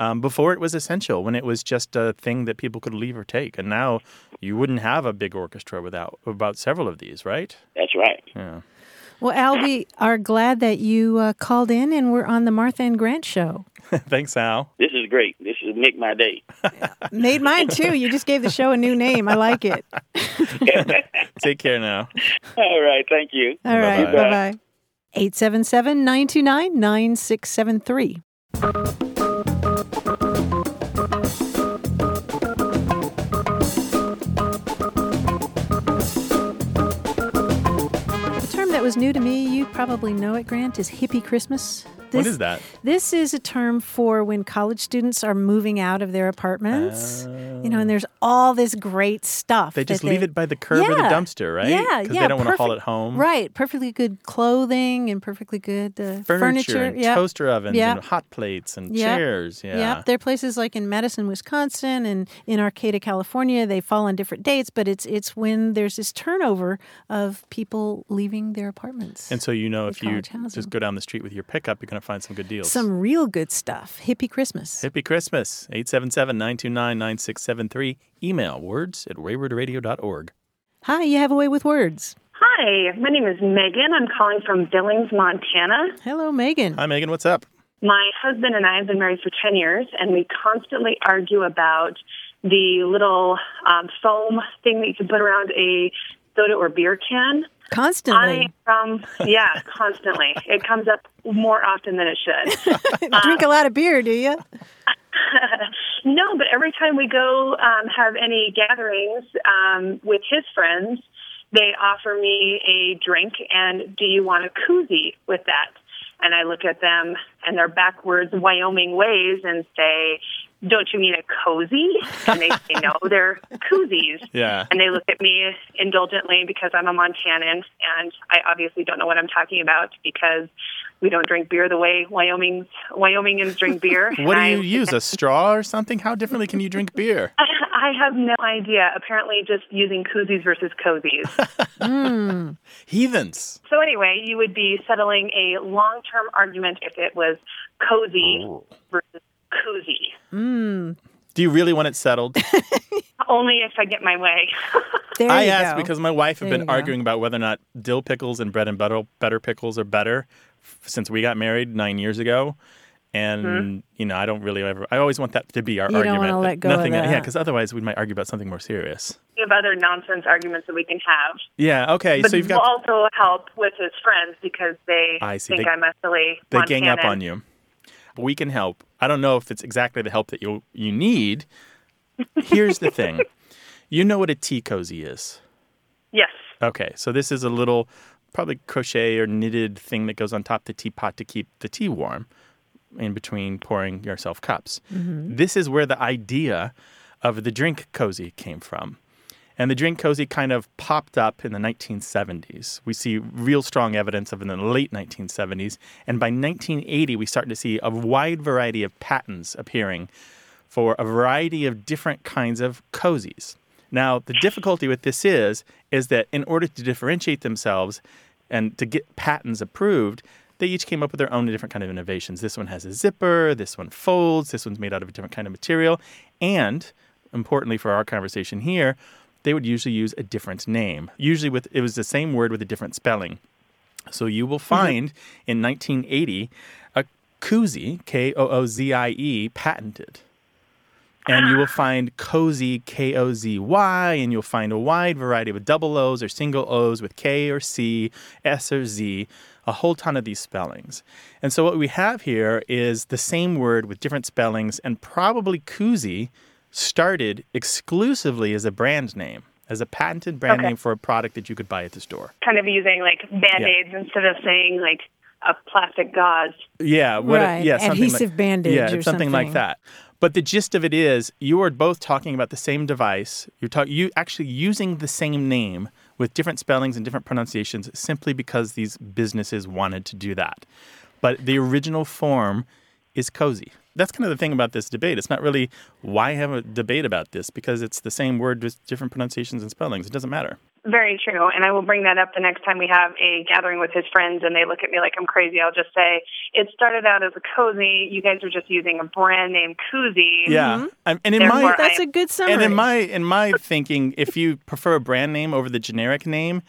um, before it was essential, when it was just a thing that people could leave or take, and now you wouldn't have a big orchestra without about several of these, right? That's right. Yeah. Well, Al, we are glad that you uh, called in, and we're on the Martha and Grant show. [LAUGHS] Thanks, Al. This is great. This is make my day. [LAUGHS] Made mine too. You just gave the show a new name. I like it. [LAUGHS] Take care now. All right, thank you. All right. Bye-bye. Bye bye. 877 929 9673. Was new to me, you probably know it, Grant, is hippie Christmas. What This- is that? This is a term for when college students are moving out of their apartments. You know, and there's all this great stuff. They just leave it by the curb or the dumpster, right? Yeah, Because yeah. they don't want to haul it home. Right. Perfectly good clothing and perfectly good uh, Furniture, furniture. and yeah. toaster ovens Yeah. and hot plates and Yeah. chairs. Yeah. Yep. There are places like in Madison, Wisconsin, and in Arcata, California. They fall on different dates, but it's it's when there's this turnover of people leaving their apartments. And so you know, if you housing. just go down the street with your pickup, you're going to find some good deals. Some real good stuff. Hippie Christmas. Hippie Christmas, 877-929-9673. Email words at waywordradio.org. Hi, you have a way with words. Hi, my name is Megan. I'm calling from Billings, Montana. Hello, Megan. Hi, Megan. What's up? My husband and I have been married for 10 years, and we constantly argue about the little um, foam thing that you can put around a soda or beer can. Constantly. I um yeah, constantly. It comes up more often than it should. [LAUGHS] Drink a lot of beer, do you? [LAUGHS] no, but every time we go um, have any gatherings um, with his friends, they offer me a drink and do you want a koozie with that? And I look at them and their backwards Wyoming ways and say, don't you mean a cozy? And they say, no, [LAUGHS] they're koozies. Yeah. And they look at me indulgently because I'm a Montanan and I obviously don't know what I'm talking about because we don't drink beer the way Wyoming's Wyomingans drink [LAUGHS] beer. What do you I- use? A straw or something? How differently can you drink [LAUGHS] beer? I have no idea. Apparently, just using koozies versus cozies. Mm. Heathens. so anyway, you would be settling a long-term argument if it was cozy versus koozie. Mm. Do you really want it settled? [LAUGHS] Only if I get my way. [LAUGHS] There I you asked go. because my wife had There been you go. arguing about whether or not dill pickles and bread and butter butter pickles are better f- since we got married nine years ago. And you know, I don't really ever. I always want that to be our Mm-hmm. You don't argument. wanna let go of Nothing, yeah, because otherwise we might argue about something more serious. we have other nonsense arguments that we can have. Yeah. Okay. but so you've will got also help with his friends because they I see. think They- I'm a silly they gang up on you. We can help. I don't know if it's exactly the help that you you need. Here's the thing. [LAUGHS] You know what a tea cozy is. Yes. Okay, so this is a little probably crochet or knitted thing that goes on top the teapot to keep the tea warm in between pouring yourself cups. Mm-hmm. This is where the idea of the drink cozy came from. And the drink cozy kind of popped up in the 1970s. We see real strong evidence of it in the late 1970s. And by 1980, we start to see a wide variety of patents appearing for a variety of different kinds of cozies. Now, the difficulty with this is is that in order to differentiate themselves, and to get patents approved, they each came up with their own different kind of innovations. This one has a zipper, this one folds, this one's made out of a different kind of material, and importantly for our conversation here, they would usually use a different name. Usually with it was the same word with a different spelling. So you will mm-hmm. find in 1980 a koozie, K O O Z I E, patented. And you will find cozy, K O Z Y, and you'll find a wide variety of double O's or single O's with K or C, S or Z, a whole ton of these spellings. And so what we have here is the same word with different spellings, and probably koozie started exclusively as a brand name, as a patented brand Okay. name for a product that you could buy at the store. Kind of using like band aids instead of saying like a plastic gauze. Yeah, what, Right, yeah, something adhesive like, bandage yeah, or something like that. But the gist of it is, you are both talking about the same device. You're talk, you actually using the same name with different spellings and different pronunciations, simply because these businesses wanted to do that. But the original form is cozy. That's kind of the thing about this debate. It's not really why have a debate about this because it's the same word with different pronunciations and spellings. It doesn't matter. Very true. And I will bring that up the next time we have a gathering with his friends and they look at me like I'm crazy. I'll just say, it started out as a cozy. You guys are just using a brand name koozie. Yeah, mm-hmm. and, and in Therefore, my I- That's a good summary. And in my in my thinking, if you prefer a brand name over the generic name,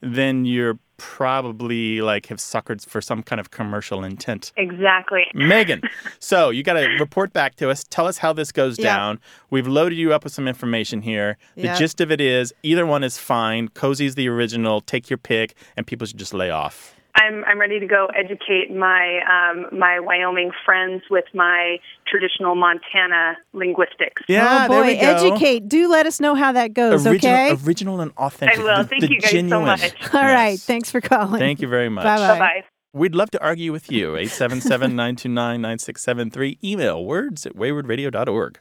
then you're probably like have suckered for some kind of commercial intent. Exactly. Megan, [LAUGHS] so you got to report back to us. Tell us how this goes Yeah. down. We've loaded you up with some information here. The Yeah. gist of it is either one is fine. Cozy's the original. Take your pick, and people should just lay off. I'm I'm ready to go educate my um, my Wyoming friends with my traditional Montana linguistics. Yeah, oh boy, there we go. educate. Do let us know how that goes, Original, okay? original and authentic. I will. The- Thank the you guys so much. [LAUGHS] All right. Yes. Thanks for calling. Thank you very much. Bye-bye. Bye bye. We'd love to argue with you. 877 929 9673. Email words at waywordradio.org.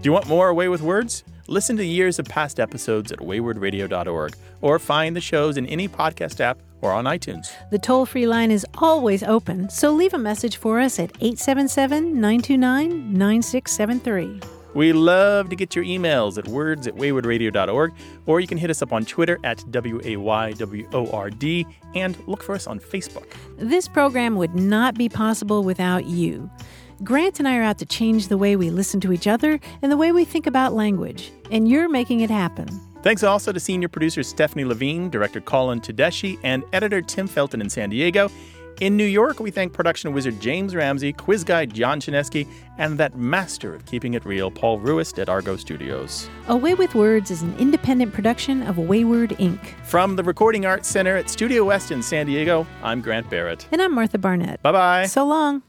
Do you want more A Way with Words? Listen to years of past episodes at waywordradio.org or find the shows in any podcast app or on iTunes. The toll free line is always open, so leave a message for us at 877 929 9673. We love to get your emails at words at waywordradio.org, or you can hit us up on Twitter at W A Y W O R D and look for us on Facebook. This program would not be possible without you. Grant and I are out to change the way we listen to each other and the way we think about language, and you're making it happen. Thanks also to senior producers Stephanie Levine, director Colin Tedeschi, and editor Tim Felten in San Diego. In New York, we thank production wizard James Ramsey, quiz guy John Chaneski, and that master of keeping it real, Paul Ruest at Argo Studios. A Way with Words is an independent production of Wayword Inc. From the Recording Arts Center at Studio West in San Diego, I'm Grant Barrett. And I'm Martha Barrett. Bye bye. So long.